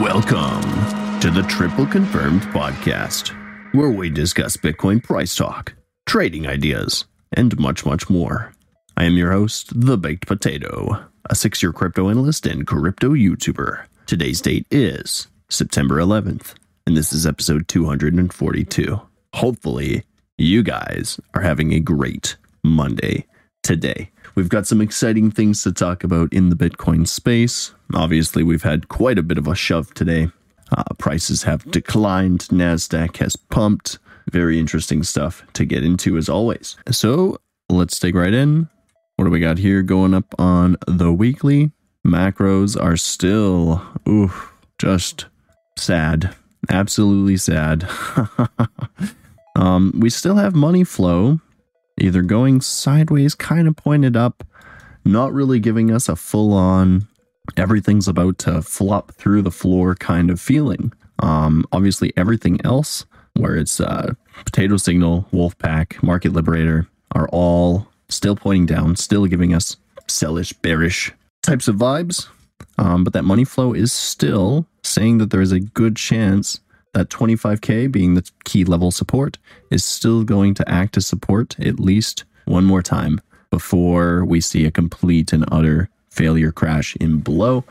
Welcome to the Triple Confirmed Podcast, where we discuss Bitcoin price talk, trading ideas, and much, much more. I am your host, The Baked Potato, a six year crypto analyst and crypto YouTuber. Today's date is September 11th, and this is episode 242. Hopefully, you guys are having a great Monday today. We've got some exciting things to talk about in the Bitcoin space. Obviously, we've had quite a bit of a shove today. Uh, prices have declined, NASDAQ has pumped. Very interesting stuff to get into as always. So let's dig right in. What do we got here going up on the weekly? Macros are still, ooh, just sad. Absolutely sad. um, we still have money flow either going sideways, kind of pointed up, not really giving us a full on everything's about to flop through the floor kind of feeling. Um, obviously, everything else, where it's uh, Potato Signal, Wolfpack, Market Liberator, are all still pointing down, still giving us sellish, bearish types of vibes. Um, but that money flow is still saying that there is a good chance that 25K being the key level support is still going to act as support at least one more time before we see a complete and utter failure crash in below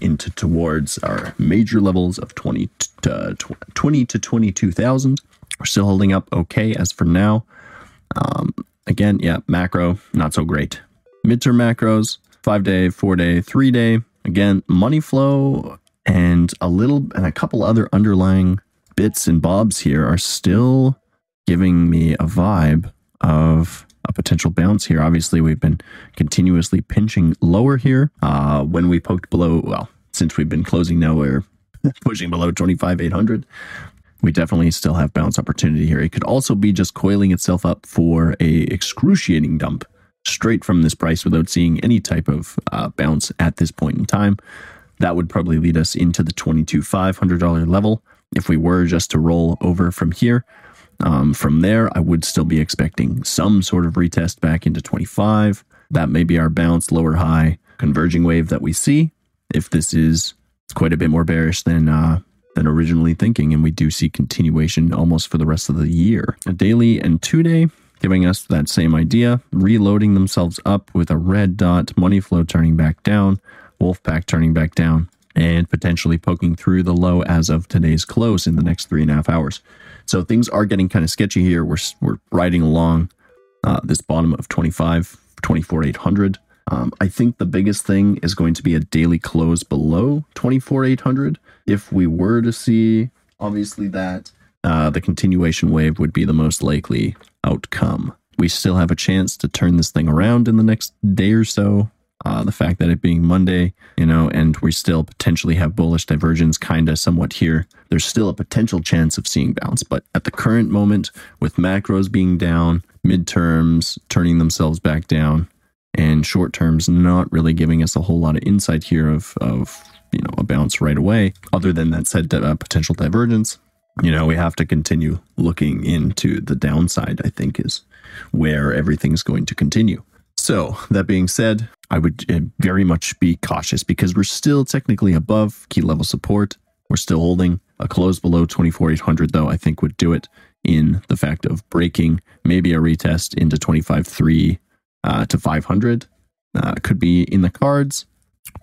into towards our major levels of 20 to 20 to 22,000. We're still holding up okay as for now. Um, again, yeah, macro, not so great. Midterm macros, five day, four day, three day. Again, money flow and a little and a couple other underlying bits and bobs here are still giving me a vibe of a potential bounce here. Obviously, we've been continuously pinching lower here. Uh, when we poked below, well, since we've been closing now, we're pushing below 25,800. We definitely still have bounce opportunity here. It could also be just coiling itself up for a excruciating dump straight from this price without seeing any type of uh, bounce at this point in time. That would probably lead us into the $22,500 level if we were just to roll over from here. Um, from there, I would still be expecting some sort of retest back into 25. That may be our bounce, lower high, converging wave that we see. If this is quite a bit more bearish than uh, than originally thinking, and we do see continuation almost for the rest of the year. A daily and two day giving us that same idea, reloading themselves up with a red dot, money flow turning back down, Wolfpack turning back down, and potentially poking through the low as of today's close in the next three and a half hours. So things are getting kind of sketchy here. We're, we're riding along uh, this bottom of 25, 24, 800. Um, I think the biggest thing is going to be a daily close below 24, 800. If we were to see, obviously, that uh, the continuation wave would be the most likely outcome. We still have a chance to turn this thing around in the next day or so. Uh, the fact that it being Monday, you know, and we still potentially have bullish divergence kind of somewhat here, there's still a potential chance of seeing bounce. But at the current moment, with macros being down, midterms turning themselves back down, and short terms not really giving us a whole lot of insight here of, of you know, a bounce right away, other than that said uh, potential divergence, you know, we have to continue looking into the downside, I think, is where everything's going to continue. So, that being said, I would uh, very much be cautious because we're still technically above key level support. We're still holding a close below 24,800, though, I think would do it in the fact of breaking maybe a retest into 25.3 uh, to 500. Uh, could be in the cards,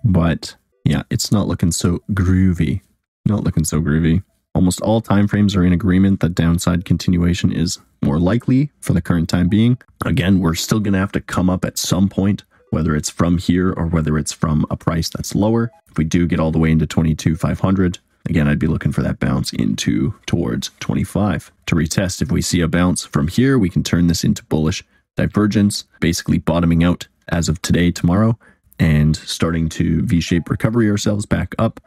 but yeah, it's not looking so groovy. Not looking so groovy. Almost all timeframes are in agreement that downside continuation is more likely for the current time being. Again, we're still going to have to come up at some point, whether it's from here or whether it's from a price that's lower. If we do get all the way into 22,500, again, I'd be looking for that bounce into towards 25 to retest. If we see a bounce from here, we can turn this into bullish divergence, basically bottoming out as of today, tomorrow, and starting to V shape recovery ourselves back up.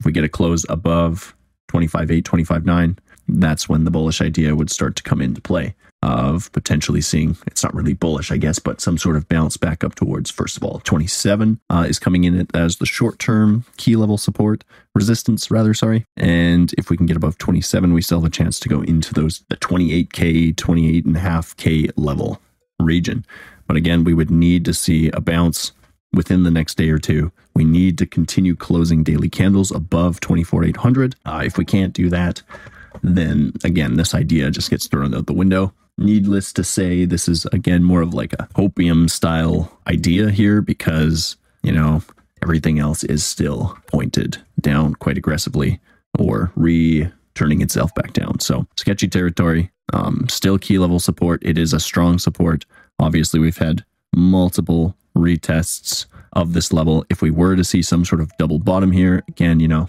If we get a close above 25.8, 25.9, that's when the bullish idea would start to come into play of potentially seeing it's not really bullish, I guess, but some sort of bounce back up towards, first of all, 27 uh, is coming in as the short term key level support, resistance, rather, sorry. And if we can get above 27, we still have a chance to go into those, the 28K, 28.5K level region. But again, we would need to see a bounce within the next day or two. We need to continue closing daily candles above 24,800. Uh, if we can't do that, then again, this idea just gets thrown out the window. Needless to say, this is again more of like a hopium style idea here because, you know, everything else is still pointed down quite aggressively or re turning itself back down. So sketchy territory, um, still key level support. It is a strong support. Obviously, we've had multiple retests of this level. If we were to see some sort of double bottom here, again, you know,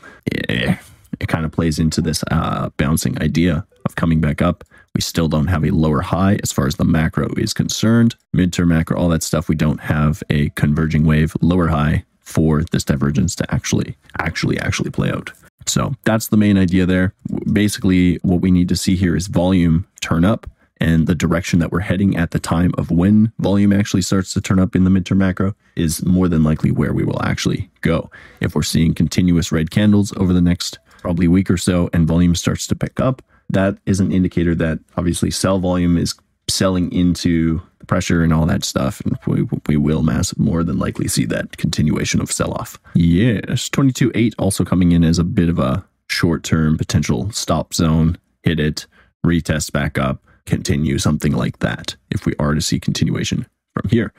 eh, it kind of plays into this uh, bouncing idea of coming back up. We still don't have a lower high as far as the macro is concerned. Midterm macro, all that stuff, we don't have a converging wave lower high for this divergence to actually, actually, actually play out. So that's the main idea there. Basically, what we need to see here is volume turn up and the direction that we're heading at the time of when volume actually starts to turn up in the midterm macro is more than likely where we will actually go. If we're seeing continuous red candles over the next probably week or so and volume starts to pick up, that is an indicator that obviously sell volume is selling into the pressure and all that stuff. And we, we will mass more than likely see that continuation of sell off. Yes, 22.8 also coming in as a bit of a short term potential stop zone. Hit it, retest back up continue something like that if we are to see continuation from here.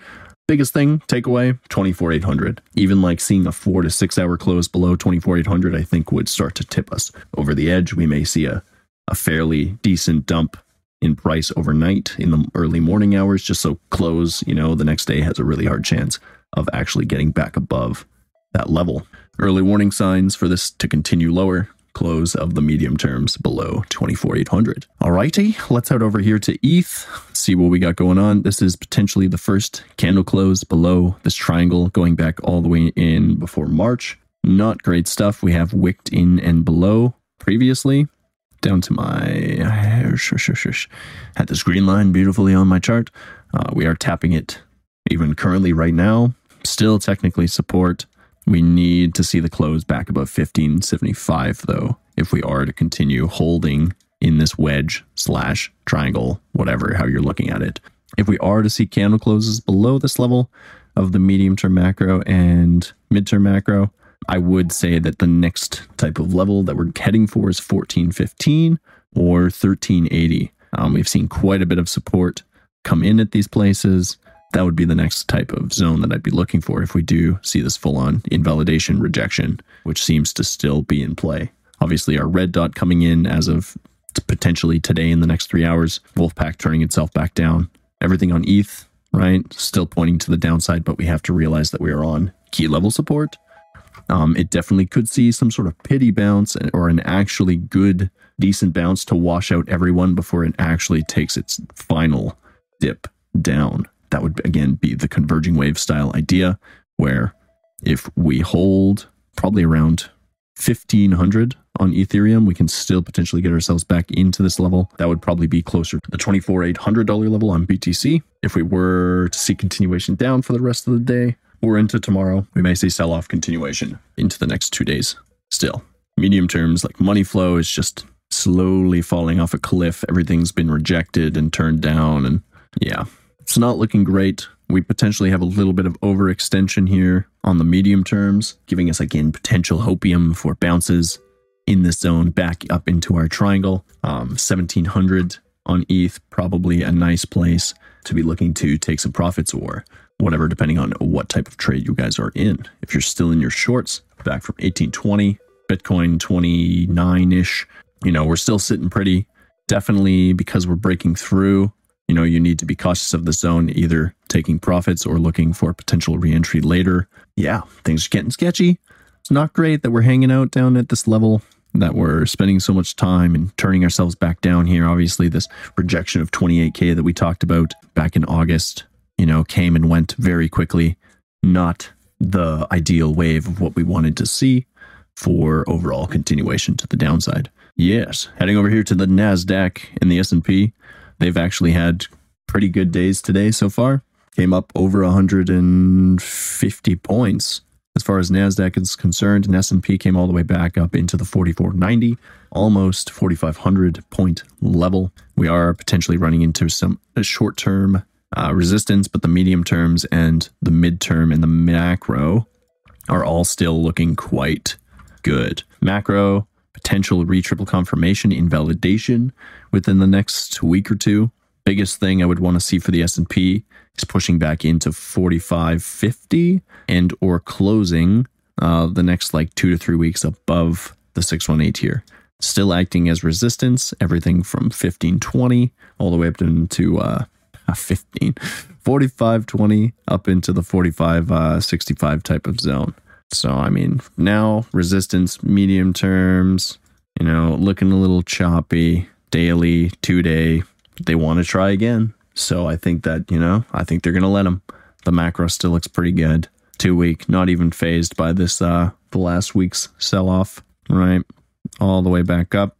Biggest thing, takeaway 24800. Even like seeing a four to six hour close below 24800, I think would start to tip us over the edge. We may see a, a fairly decent dump in price overnight in the early morning hours, just so close, you know, the next day has a really hard chance of actually getting back above that level. Early warning signs for this to continue lower close of the medium terms below 24,800. Alrighty, let's head over here to ETH, see what we got going on. This is potentially the first candle close below this triangle going back all the way in before March. Not great stuff. We have wicked in and below previously. Down to my had this green line beautifully on my chart. Uh, we are tapping it even currently right now. Still technically support we need to see the close back above 1575, though, if we are to continue holding in this wedge slash triangle, whatever, how you're looking at it. If we are to see candle closes below this level of the medium term macro and midterm macro, I would say that the next type of level that we're heading for is 1415 or 1380. Um, we've seen quite a bit of support come in at these places that would be the next type of zone that I'd be looking for if we do see this full on invalidation rejection, which seems to still be in play. Obviously, our red dot coming in as of potentially today in the next three hours, Wolfpack turning itself back down. Everything on ETH, right? Still pointing to the downside, but we have to realize that we are on key level support. Um, it definitely could see some sort of pity bounce or an actually good, decent bounce to wash out everyone before it actually takes its final dip down that would again be the converging wave style idea where if we hold probably around 1500 on Ethereum, we can still potentially get ourselves back into this level. That would probably be closer to the $24,800 level on BTC. If we were to see continuation down for the rest of the day or into tomorrow, we may see sell off continuation into the next two days still. Medium terms like money flow is just slowly falling off a cliff. Everything's been rejected and turned down. And yeah, it's not looking great. We potentially have a little bit of overextension here on the medium terms, giving us again potential hopium for bounces in this zone back up into our triangle. Um, 1700 on ETH, probably a nice place to be looking to take some profits or whatever, depending on what type of trade you guys are in. If you're still in your shorts, back from 1820, Bitcoin 29 ish, you know, we're still sitting pretty. Definitely because we're breaking through you know, you need to be cautious of the zone, either taking profits or looking for potential reentry later. Yeah, things are getting sketchy. It's not great that we're hanging out down at this level, that we're spending so much time and turning ourselves back down here. Obviously, this rejection of 28K that we talked about back in August, you know, came and went very quickly. Not the ideal wave of what we wanted to see for overall continuation to the downside. Yes, heading over here to the Nasdaq and the S&P. They've actually had pretty good days today so far. Came up over 150 points as far as Nasdaq is concerned, and S&P came all the way back up into the 4490, almost 4500 point level. We are potentially running into some short-term uh, resistance, but the medium terms and the midterm and the macro are all still looking quite good. Macro, potential retriple confirmation invalidation within the next week or two. Biggest thing I would want to see for the S&P is pushing back into 4550 and or closing uh, the next like 2 to 3 weeks above the 618 here. Still acting as resistance, everything from 1520 all the way up into uh, 15 4520 up into the 45 uh, 65 type of zone. So, I mean, now resistance, medium terms, you know, looking a little choppy, daily, two day. They want to try again. So, I think that, you know, I think they're going to let them. The macro still looks pretty good. Two week, not even fazed by this, uh, the last week's sell off, right? All the way back up.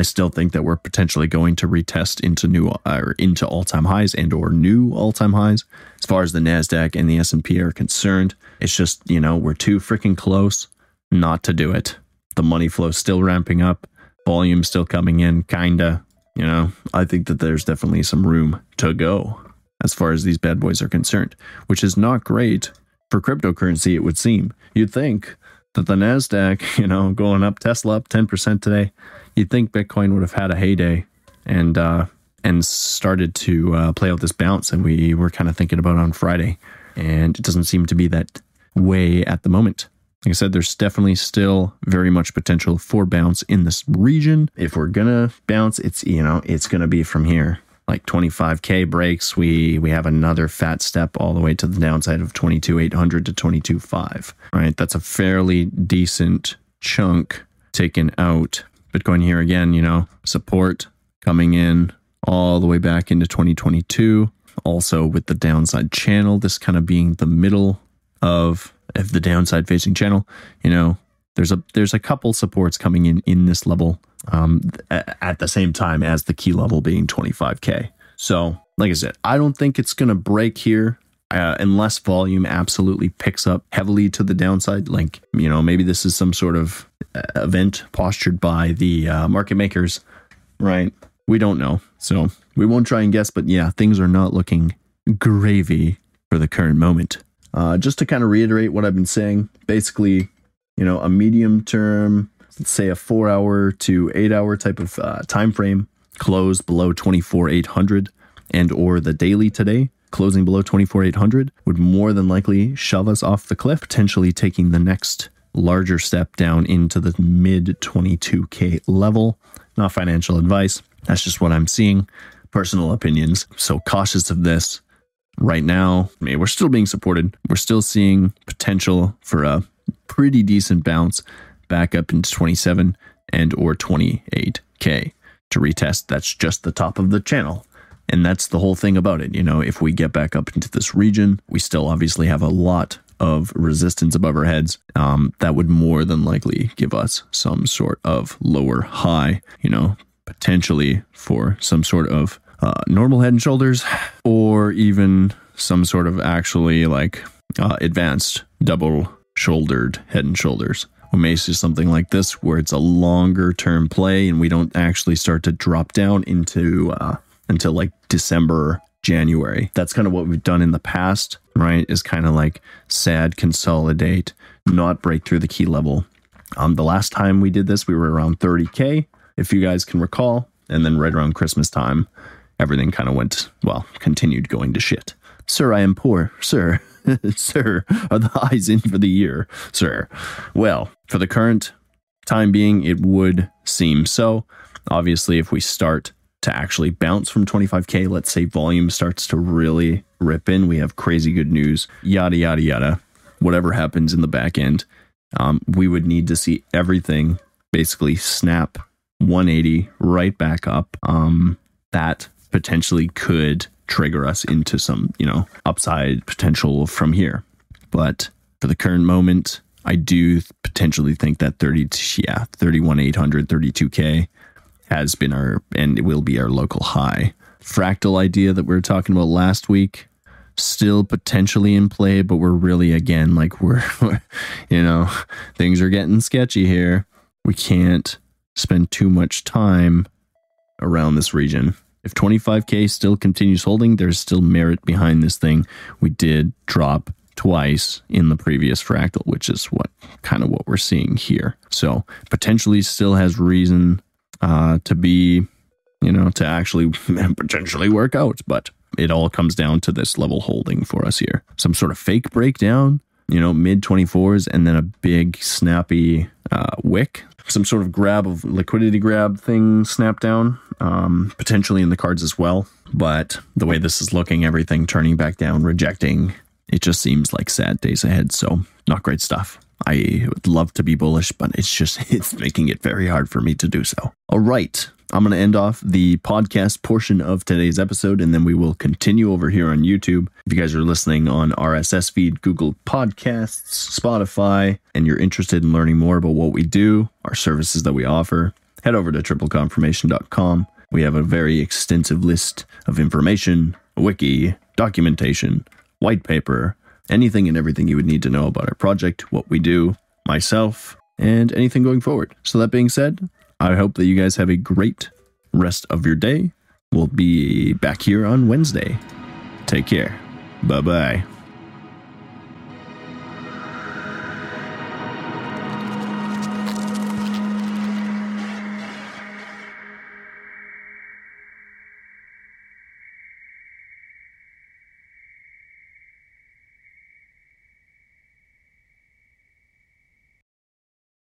I still think that we're potentially going to retest into new uh, or into all-time highs and or new all-time highs as far as the Nasdaq and the S&P are concerned. It's just, you know, we're too freaking close not to do it. The money flow still ramping up, volume still coming in kinda, you know. I think that there's definitely some room to go as far as these bad boys are concerned, which is not great for cryptocurrency it would seem. You'd think that the Nasdaq, you know, going up Tesla up 10% today, you'd think Bitcoin would have had a heyday and uh, and started to uh, play out this bounce, and we were kind of thinking about on Friday, and it doesn't seem to be that way at the moment. Like I said, there's definitely still very much potential for bounce in this region. If we're gonna bounce, it's you know it's gonna be from here, like 25k breaks. We we have another fat step all the way to the downside of 22,800 to 22,500. Right, that's a fairly decent chunk taken out Bitcoin here again, you know, support coming in all the way back into 2022. Also with the downside channel, this kind of being the middle of, of the downside facing channel, you know, there's a there's a couple supports coming in in this level um, at the same time as the key level being 25k. So, like I said, I don't think it's to break here uh, unless volume absolutely picks up heavily to the downside. Like, you know, maybe this is some sort of uh, event postured by the uh, market makers, right? We don't know. So we won't try and guess, but yeah, things are not looking gravy for the current moment. Uh, just to kind of reiterate what I've been saying, basically, you know, a medium term, say a four hour to eight hour type of uh, time frame, close below 24,800 and or the daily today closing below 24,800 would more than likely shove us off the cliff, potentially taking the next larger step down into the mid 22K level. Not financial advice. That's just what I'm seeing. Personal opinions. So cautious of this. Right now, I mean, we're still being supported. We're still seeing potential for a pretty decent bounce back up into 27 and or 28K to retest. That's just the top of the channel. And that's the whole thing about it. You know, if we get back up into this region, we still obviously have a lot of resistance above our heads. Um, that would more than likely give us some sort of lower high, you know, potentially for some sort of uh, normal head and shoulders or even some sort of actually like uh, advanced double shouldered head and shoulders. We may see something like this where it's a longer term play and we don't actually start to drop down into uh, until like December, January. That's kind of what we've done in the past, right? Is kind of like sad, consolidate, not break through the key level. Um, the last time we did this, we were around 30K, if you guys can recall. And then right around Christmas time, everything kind of went, well, continued going to shit. Sir, I am poor. Sir, sir, are the highs in for the year? Sir. Well, for the current time being, it would seem so. Obviously, if we start to actually bounce from 25K. Let's say volume starts to really rip in. We have crazy good news, yada, yada, yada. Whatever happens in the back end, um, we would need to see everything basically snap 180 right back up. Um, that potentially could trigger us into some, you know, upside potential from here. But for the current moment, I do potentially think that 30, yeah, 31,800, 32K has been our and it will be our local high. Fractal idea that we were talking about last week still potentially in play, but we're really again like we're, you know, things are getting sketchy here. We can't spend too much time around this region. If 25K still continues holding, there's still merit behind this thing. We did drop twice in the previous fractal, which is what kind of what we're seeing here. So potentially still has reason uh, to be, you know, to actually potentially work out, but it all comes down to this level holding for us here. Some sort of fake breakdown, you know, mid 24s, and then a big snappy uh, wick. Some sort of grab of liquidity grab thing snap down, um, potentially in the cards as well. But the way this is looking, everything turning back down, rejecting, it just seems like sad days ahead. So, not great stuff. I would love to be bullish, but it's just, it's making it very hard for me to do so. All right. I'm going to end off the podcast portion of today's episode, and then we will continue over here on YouTube. If you guys are listening on RSS feed, Google Podcasts, Spotify, and you're interested in learning more about what we do, our services that we offer, head over to tripleconfirmation.com. We have a very extensive list of information, wiki, documentation, white paper, anything and everything you would need to know about our project, what we do, myself, and anything going forward. So, that being said, I hope that you guys have a great rest of your day. We'll be back here on Wednesday. Take care. Bye bye.